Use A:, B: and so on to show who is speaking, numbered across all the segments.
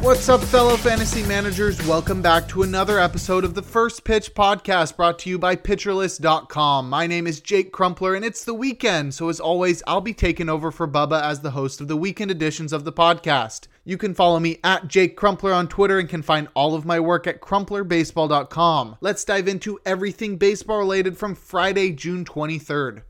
A: What's up, fellow fantasy managers? Welcome back to another episode of the First Pitch Podcast brought to you by PitcherList.com. My name is Jake Crumpler, and it's the weekend, so as always, I'll be taking over for Bubba as the host of the weekend editions of the podcast. You can follow me at Jake Crumpler on Twitter and can find all of my work at crumplerbaseball.com. Let's dive into everything baseball related from Friday, June 23rd.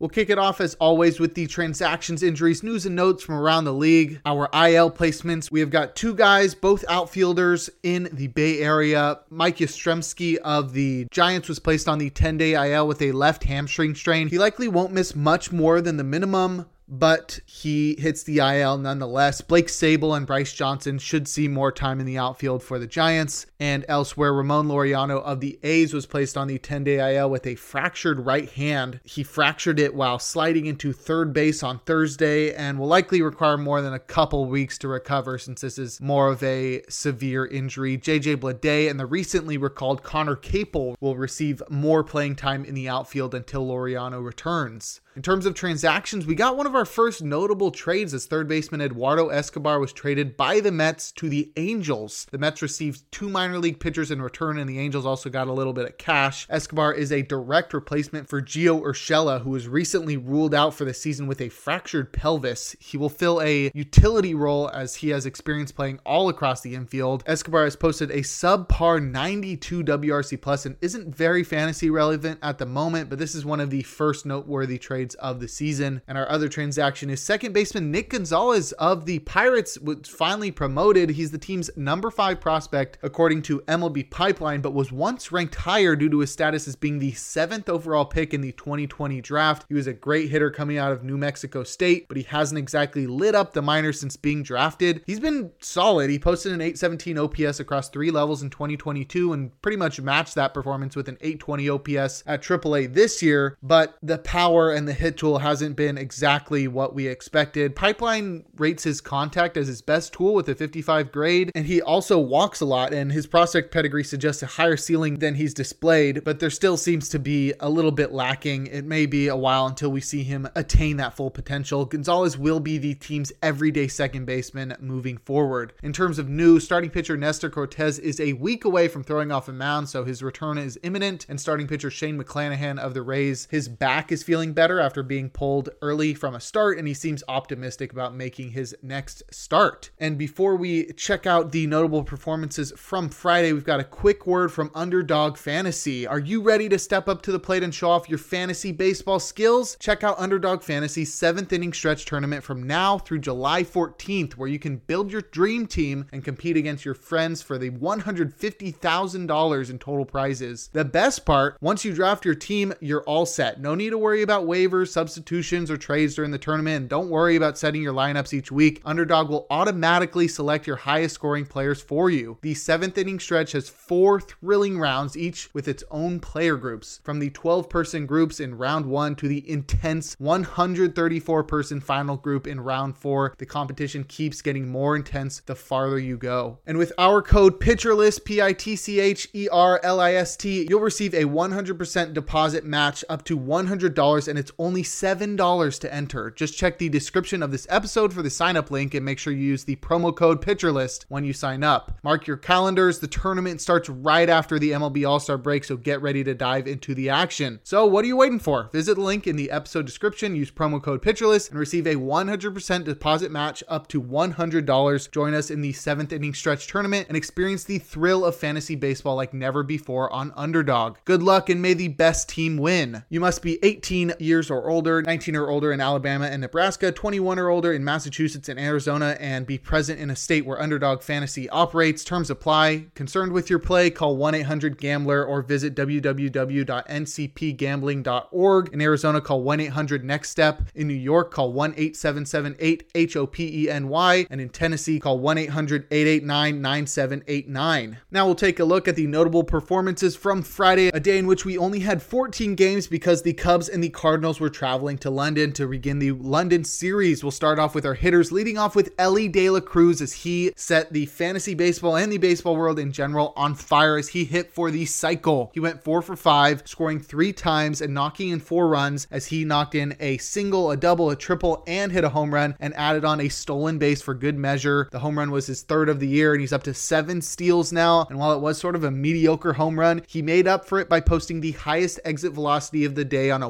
A: We'll kick it off as always with the transactions, injuries, news, and notes from around the league. Our IL placements. We have got two guys, both outfielders in the Bay Area. Mike Yastrzemski of the Giants was placed on the 10 day IL with a left hamstring strain. He likely won't miss much more than the minimum but he hits the IL nonetheless. Blake Sabol and Bryce Johnson should see more time in the outfield for the Giants. And elsewhere, Ramon Laureano of the A's was placed on the 10 day IL with a fractured right hand. He fractured it while sliding into third base on Thursday and will likely require more than a couple weeks to recover since this is more of a severe injury. JJ Bleday and the recently recalled Conner Capel will receive more playing time in the outfield until Laureano returns. In terms of transactions, we got one of our first notable trades as third baseman Eduardo Escobar was traded by the Mets to the Angels. The Mets received two minor league pitchers in return, and the Angels also got a little bit of cash. Escobar is a direct replacement for Gio Urshela, who was recently ruled out for the season with a fractured pelvis. He will fill a utility role as he has experience playing all across the infield. Escobar has posted a subpar 92 WRC plus and isn't very fantasy relevant at the moment, but this is one of the first noteworthy trades trades of the season. And our other transaction is second baseman Nick Gonzalez of the Pirates was finally promoted. He's the team's number five prospect according to MLB Pipeline, but was once ranked higher due to his status as being the seventh overall pick in the 2020 draft. He was a great hitter coming out of New Mexico State, but he hasn't exactly lit up the minors since being drafted. He's been solid. He posted an 817 OPS across three levels in 2022 and pretty much matched that performance with an 820 OPS at AAA this year, but the power and the the hit tool hasn't been exactly what we expected. Pipeline rates his contact as his best tool with a 55 grade, and he also walks a lot, and his prospect pedigree suggests a higher ceiling than he's displayed, but there still seems to be a little bit lacking. It may be a while until we see him attain that full potential. Gonzalez will be the team's everyday second baseman moving forward. In terms of new, starting pitcher Nestor Cortes is a week away from throwing off a mound, so his return is imminent, and starting pitcher Shane McClanahan of the Rays, his back is feeling better after being pulled early from a start, and he seems optimistic about making his next start. And before we check out the notable performances from Friday, we've got a quick word from Underdog Fantasy. Are you ready to step up to the plate and show off your fantasy baseball skills? Check out Underdog Fantasy's seventh inning stretch tournament from now through July 14th, where you can build your dream team and compete against your friends for the $150,000 in total prizes. The best part, once you draft your team, you're all set. No need to worry about waivers waivers, substitutions, or trades during the tournament. And don't worry about setting your lineups each week. Underdog will automatically select your highest scoring players for you. The seventh inning stretch has four thrilling rounds, each with its own player groups. From the 12 person groups in round one to the intense 134 person final group in round four, the competition keeps getting more intense the farther you go. And with our code PITCHERLIST, P I T C H E R L I S T, you'll receive a 100% deposit match up to $100 and it's only $7 to enter. Just check the description of this episode for the sign up link and make sure you use the promo code PitcherList when you sign up. Mark your calendars. The tournament starts right after the MLB All Star break, so get ready to dive into the action. So, what are you waiting for? Visit the link in the episode description, use promo code PitcherList, and receive a 100% deposit match up to $100. Join us in the seventh inning stretch tournament and experience the thrill of fantasy baseball like never before on Underdog. Good luck and may the best team win. You must be 18 years or older, 19 or older in Alabama and Nebraska, 21 or older in Massachusetts and Arizona, and be present in a state where Underdog Fantasy operates. Terms apply. Concerned with your play, call 1 800 Gambler or visit www.ncpgambling.org. In Arizona, call 1 800 Next Step. In New York, call 1 877 8 H O P E N Y. And in Tennessee, call 1 800 889 9789. Now we'll take a look at the notable performances from Friday, a day in which we only had 14 games because the Cubs and the Cardinals were traveling to London to begin the London series. We'll start off with our hitters, leading off with Elly De La Cruz as he set the fantasy baseball and the baseball world in general on fire as he hit for the cycle. He went four for five, scoring three times and knocking in four runs as he knocked in a single, a double, a triple, and hit a home run and added on a stolen base for good measure. The home run was his third of the year and he's up to seven steals now. And while it was sort of a mediocre home run, he made up for it by posting the highest exit velocity of the day on a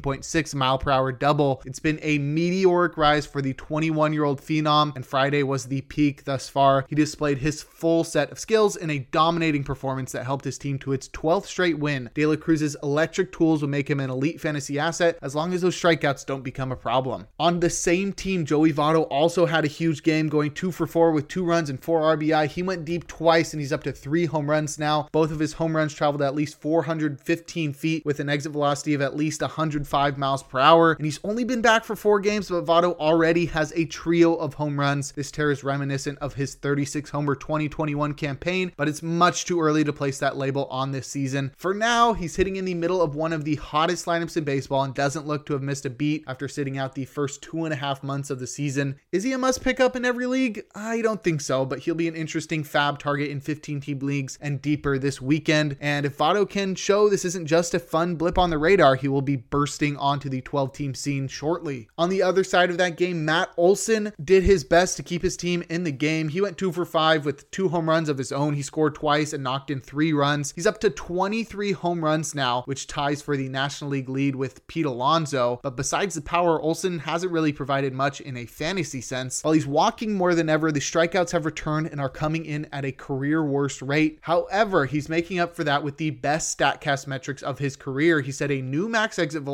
A: 116.6 mile per hour double. It's been a meteoric rise for the 21 year old phenom, and Friday was the peak thus far. He displayed his full set of skills in a dominating performance that helped his team to its 12th straight win. De La Cruz's electric tools will make him an elite fantasy asset as long as those strikeouts don't become a problem. On the same team, Joey Votto also had a huge game, going two for four with two runs and four RBI. He went deep twice and he's up to three home runs now. Both of his home runs traveled at least 415 feet with an exit velocity of at least 105 miles per hour. And he's only been back for four games, but Votto already has a trio of home runs. This tear is reminiscent of his 36 homer 2021 campaign, but it's much too early to place that label on this season. For now, he's hitting in the middle of one of the hottest lineups in baseball and doesn't look to have missed a beat after sitting out the first two and a half months of the season. Is he a must pick up in every league? I don't think so, but he'll be an interesting FAAB target in 15 team leagues and deeper this weekend. And if Votto can show this isn't just a fun blip on the radar, he will be bursting onto the 12 team scene shortly. On the other side of that game, Matt Olson did his best to keep his team in the game. He went two for five with two home runs of his own. He scored twice and knocked in three runs. He's up to 23 home runs now, which ties for the National League lead with Pete Alonso. But besides the power, Olson hasn't really provided much in a fantasy sense. While he's walking more than ever, the strikeouts have returned and are coming in at a career worst rate. However, he's making up for that with the best StatCast metrics of his career. He set a new max exit velocity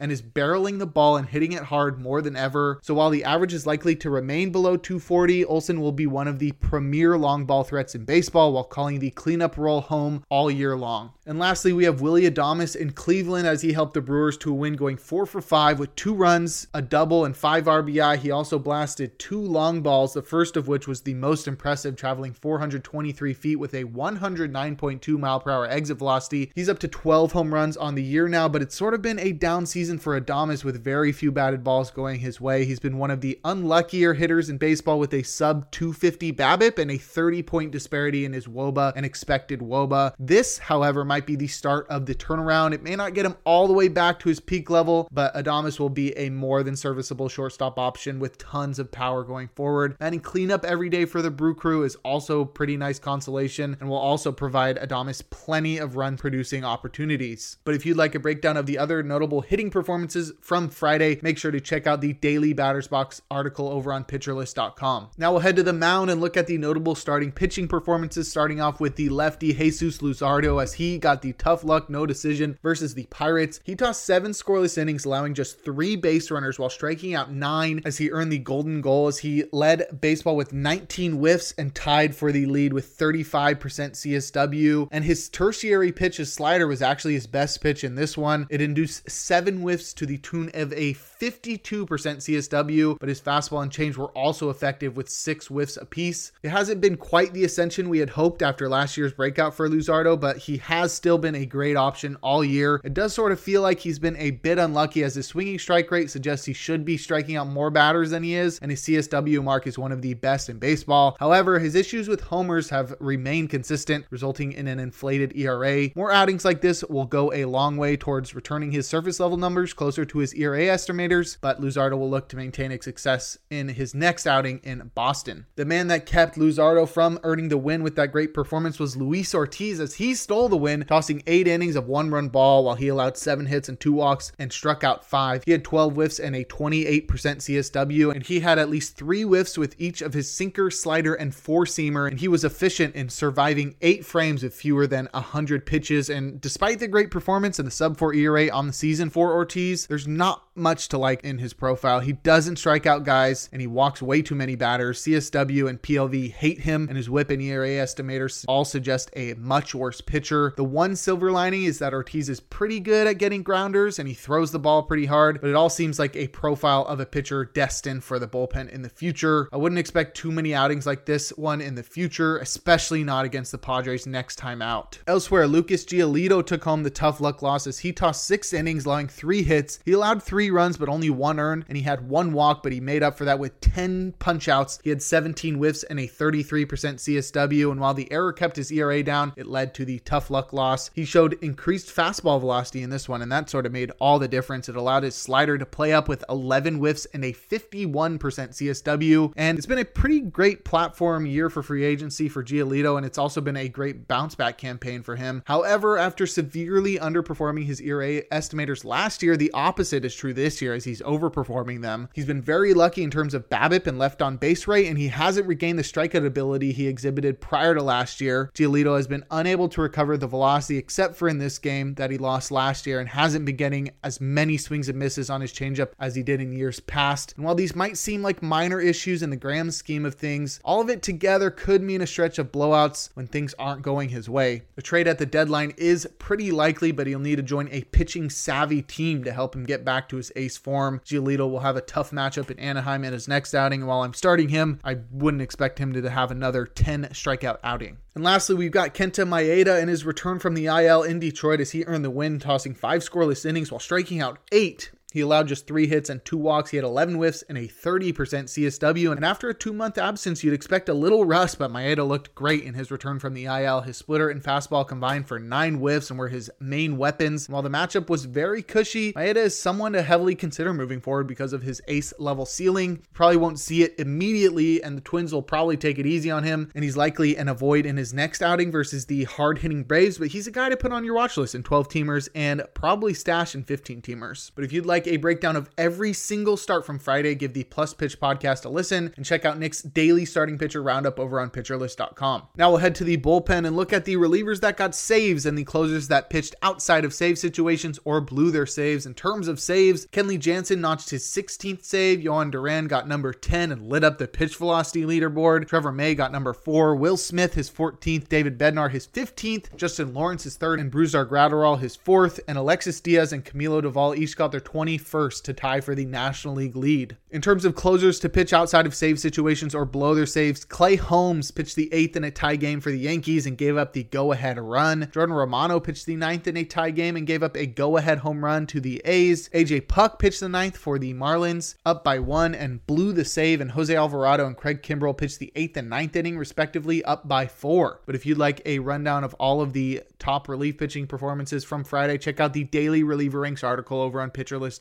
A: and is barreling the ball and hitting it hard more than ever. So while the average is likely to remain below 240, Olson will be one of the premier long ball threats in baseball while calling the cleanup role home all year long. And lastly, we have Willie Adames in Cleveland as he helped the Brewers to a win going 4 for 5 with two runs, a double, and 5 RBI. He also blasted two long balls, the first of which was the most impressive, traveling 423 feet with a 109.2 mile per hour exit velocity. He's up to 12 home runs on the year now, but it's sort of been a down season for Adames with very few batted balls going his way. He's been one of the unluckier hitters in baseball with a sub 250 BABIP and a 30 point disparity in his WOBA and expected WOBA. This, however, might be the start of the turnaround. It may not get him all the way back to his peak level, but Adames will be a more than serviceable shortstop option with tons of power going forward. Adding cleanup every day for the Brew Crew is also pretty nice consolation and will also provide Adames plenty of run producing opportunities. But if you'd like a breakdown of the other notable hitting performances from Friday, make sure to check out the daily batters box article over on pitcherlist.com. Now we'll head to the mound and look at the notable starting pitching performances, starting off with the lefty Jesus Luzardo as he got the tough luck no decision versus the Pirates. He tossed seven scoreless innings, allowing just three base runners while striking out nine as he earned the golden goal as he led baseball with 19 whiffs and tied for the lead with 35% CSW. And his tertiary pitch, his slider, was actually his best pitch in this one. It induced seven whiffs to the tune of a 52% CSW, but his fastball and change were also effective with six whiffs apiece. It hasn't been quite the ascension we had hoped after last year's breakout for Luzardo, but he has still been a great option all year. It does sort of feel like he's been a bit unlucky as his swinging strike rate suggests he should be striking out more batters than he is, and his CSW mark is one of the best in baseball. However, his issues with homers have remained consistent, resulting in an inflated ERA. More outings like this will go a long way towards returning his surface level numbers closer to his ERA estimators, but Luzardo will look to maintain a success in his next outing in Boston. The man that kept Luzardo from earning the win with that great performance was Luis Ortiz as he stole the win tossing eight innings of one run ball while he allowed seven hits and two walks and struck out five. He had 12 whiffs and a 28% CSW, and he had at least three whiffs with each of his sinker, slider, and four seamer, and he was efficient in surviving eight frames with fewer than 100 pitches. And despite the great performance and the sub 4 ERA on the season for Ortiz, there's not much to like in his profile. He doesn't strike out guys and he walks way too many batters. CSW and PLV hate him, and his whip and ERA estimators all suggest a much worse pitcher. The one silver lining is that Ortiz is pretty good at getting grounders and he throws the ball pretty hard, but it all seems like a profile of a pitcher destined for the bullpen in the future. I wouldn't expect too many outings like this one in the future, especially not against the Padres next time out. Elsewhere, Lucas Giolito took home the tough luck losses. he tossed six innings, allowing three hits. He allowed three runs, but only one earned, and he had one walk, but he made up for that with 10 punch outs. He had 17 whiffs and a 33% CSW, and while the error kept his ERA down, it led to the tough luck loss. He showed increased fastball velocity in this one, and that sort of made all the difference. It allowed his slider to play up with 11 whiffs and a 51% CSW, and it's been a pretty great platform year for free agency for Giolito, and it's also been a great bounce back campaign for him. However, after severely underperforming his ERA estimators last year, the opposite is true this year as he's overperforming them. He's been very lucky in terms of BABIP and left on base rate, and he hasn't regained the strikeout ability he exhibited prior to last year. Giolito has been unable to recover the velocity except for in this game that he lost last year and hasn't been getting as many swings and misses on his changeup as he did in years past. And while these might seem like minor issues in the grand scheme of things, all of it together could mean a stretch of blowouts when things aren't going his way. A trade at the deadline is pretty likely, but he'll need to join a pitching savvy team to help him get back to his ace form. Giolito will have a tough matchup in Anaheim in his next outing. While I'm starting him, I wouldn't expect him to have another 10 strikeout outing. And lastly, we've got Kenta Maeda in his return from the IL in Detroit as he earned the win, tossing five scoreless innings while striking out eight he allowed just three hits and two walks. He had 11 whiffs and a 30% CSW. And after a two month absence, you'd expect a little rust, but Maeda looked great in his return from the IL. His splitter and fastball combined for nine whiffs and were his main weapons. While the matchup was very cushy, Maeda is someone to heavily consider moving forward because of his ace level ceiling. Probably won't see it immediately, and the Twins will probably take it easy on him. And he's likely an avoid in his next outing versus the hard hitting Braves, but he's a guy to put on your watch list in 12 teamers and probably stash in 15 teamers. But if you'd like like a breakdown of every single start from Friday, give the Plus Pitch podcast a listen and check out Nick's daily starting pitcher roundup over on pitcherlist.com. Now we'll head to the bullpen and look at the relievers that got saves and the closers that pitched outside of save situations or blew their saves. In terms of saves, Kenley Jansen notched his 16th save. Jhoan Duran got number 10 and lit up the pitch velocity leaderboard. Trevor May got number 4. Will Smith his 14th. David Bednar his 15th. Justin Lawrence his 3rd. And Brusdar Graterol his 4th. And Alexis Diaz and Camilo Doval each got their 20 21st to tie for the National League lead. In terms of closers to pitch outside of save situations or blow their saves, Clay Holmes pitched the eighth in a tie game for the Yankees and gave up the go ahead run. Jordan Romano pitched the ninth in a tie game and gave up a go ahead home run to the A's. AJ Puk pitched the ninth for the Marlins, up by one and blew the save. And Jose Alvarado and Craig Kimbrel pitched the eighth and ninth inning, respectively, up by four. But if you'd like a rundown of all of the top relief pitching performances from Friday, check out the daily reliever ranks article over on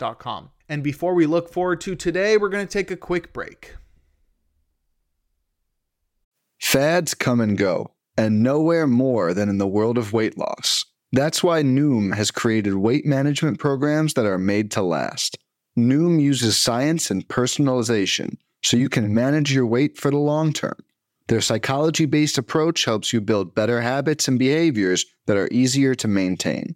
A: pitcherlist.com and before we look forward to today, we're going to take a quick break.
B: Fads come and go, and nowhere more than in the world of weight loss. That's why Noom has created weight management programs that are made to last. Noom uses science and personalization so you can manage your weight for the long term. Their psychology based approach helps you build better habits and behaviors that are easier to maintain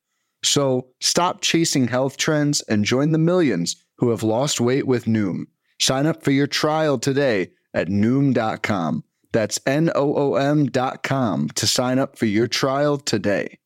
B: So stop chasing health trends and join the millions who have lost weight with Noom. Sign up for your trial today at Noom.com. That's N O O M.com to sign up for your trial today.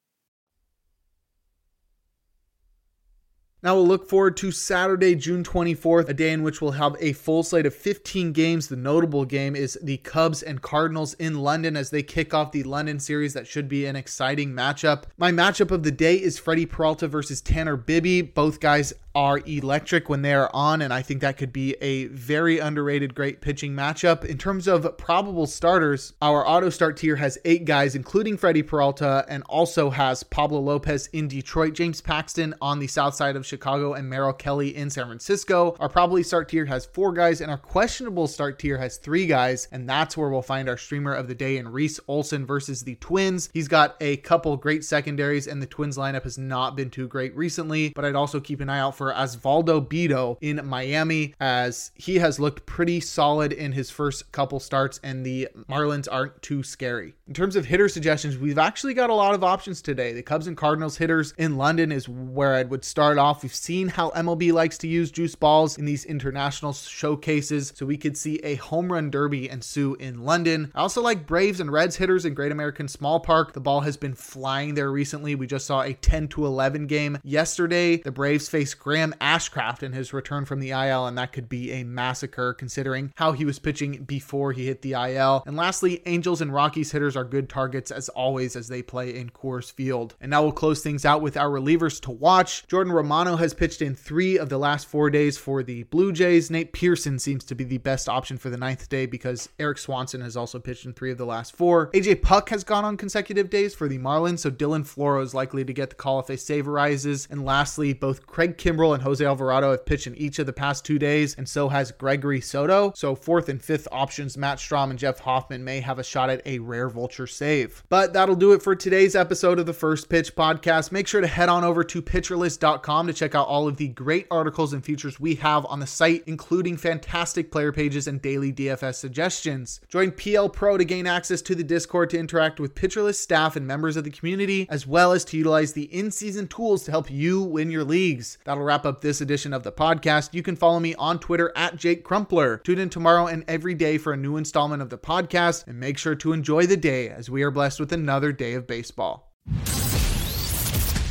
A: Now we'll look forward to Saturday, June 24th, a day in which we'll have a full slate of 15 games. The notable game is the Cubs and Cardinals in London as they kick off the London series. That should be an exciting matchup. My matchup of the day is Freddie Peralta versus Tanner Bibee. Both guys are electric when they are on, and I think that could be a very underrated, great pitching matchup. In terms of probable starters, our auto start tier has eight guys, including Freddie Peralta, and also has Pablo Lopez in Detroit, James Paxton on the south side of Chicago, and Merrill Kelly in San Francisco. Our probably start tier has four guys, and our questionable start tier has three guys, and that's where we'll find our streamer of the day in Reese Olson versus the Twins. He's got a couple great secondaries, and the Twins lineup has not been too great recently, but I'd also keep an eye out for Osvaldo Bido in Miami, as he has looked pretty solid in his first couple starts, and the Marlins aren't too scary. In terms of hitter suggestions, we've actually got a lot of options today. The Cubs and Cardinals hitters in London is where I would start off. We've seen how MLB likes to use juice balls in these international showcases, so we could see a home run derby ensue in London. I also like Braves and Reds hitters in Great American Small Park. The ball has been flying there recently. We just saw a 10 to 11 game yesterday. The Braves face Great Graham Ashcraft in his return from the IL, and that could be a massacre considering how he was pitching before he hit the IL. And lastly, Angels and Rockies hitters are good targets as always as they play in Coors Field. And now we'll close things out with our relievers to watch. Jordan Romano has pitched in three of the last four days for the Blue Jays. Nate Pearson seems to be the best option for the ninth day because Erik Swanson has also pitched in three of the last four. AJ Puk has gone on consecutive days for the Marlins, so Dylan Floro is likely to get the call if a save arises. And lastly, both Craig Kimbrel and Jose Alvarado have pitched in each of the past two days, and so has Gregory Soto. So fourth and fifth options, Matt Strahm and Jeff Hoffman may have a shot at a rare vulture save. But that'll do it for today's episode of the First Pitch Podcast. Make sure to head on over to pitcherlist.com to check out all of the great articles and features we have on the site, including fantastic player pages and daily DFS suggestions. Join PL Pro to gain access to the Discord to interact with PitcherList staff and members of the community, as well as to utilize the in season tools to help you win your leagues. That'll wrap up this edition of the podcast. You can follow me on Twitter at Jake Crumpler. Tune in tomorrow and every day for a new installment of the podcast, and make sure to enjoy the day as we are blessed with another day of baseball.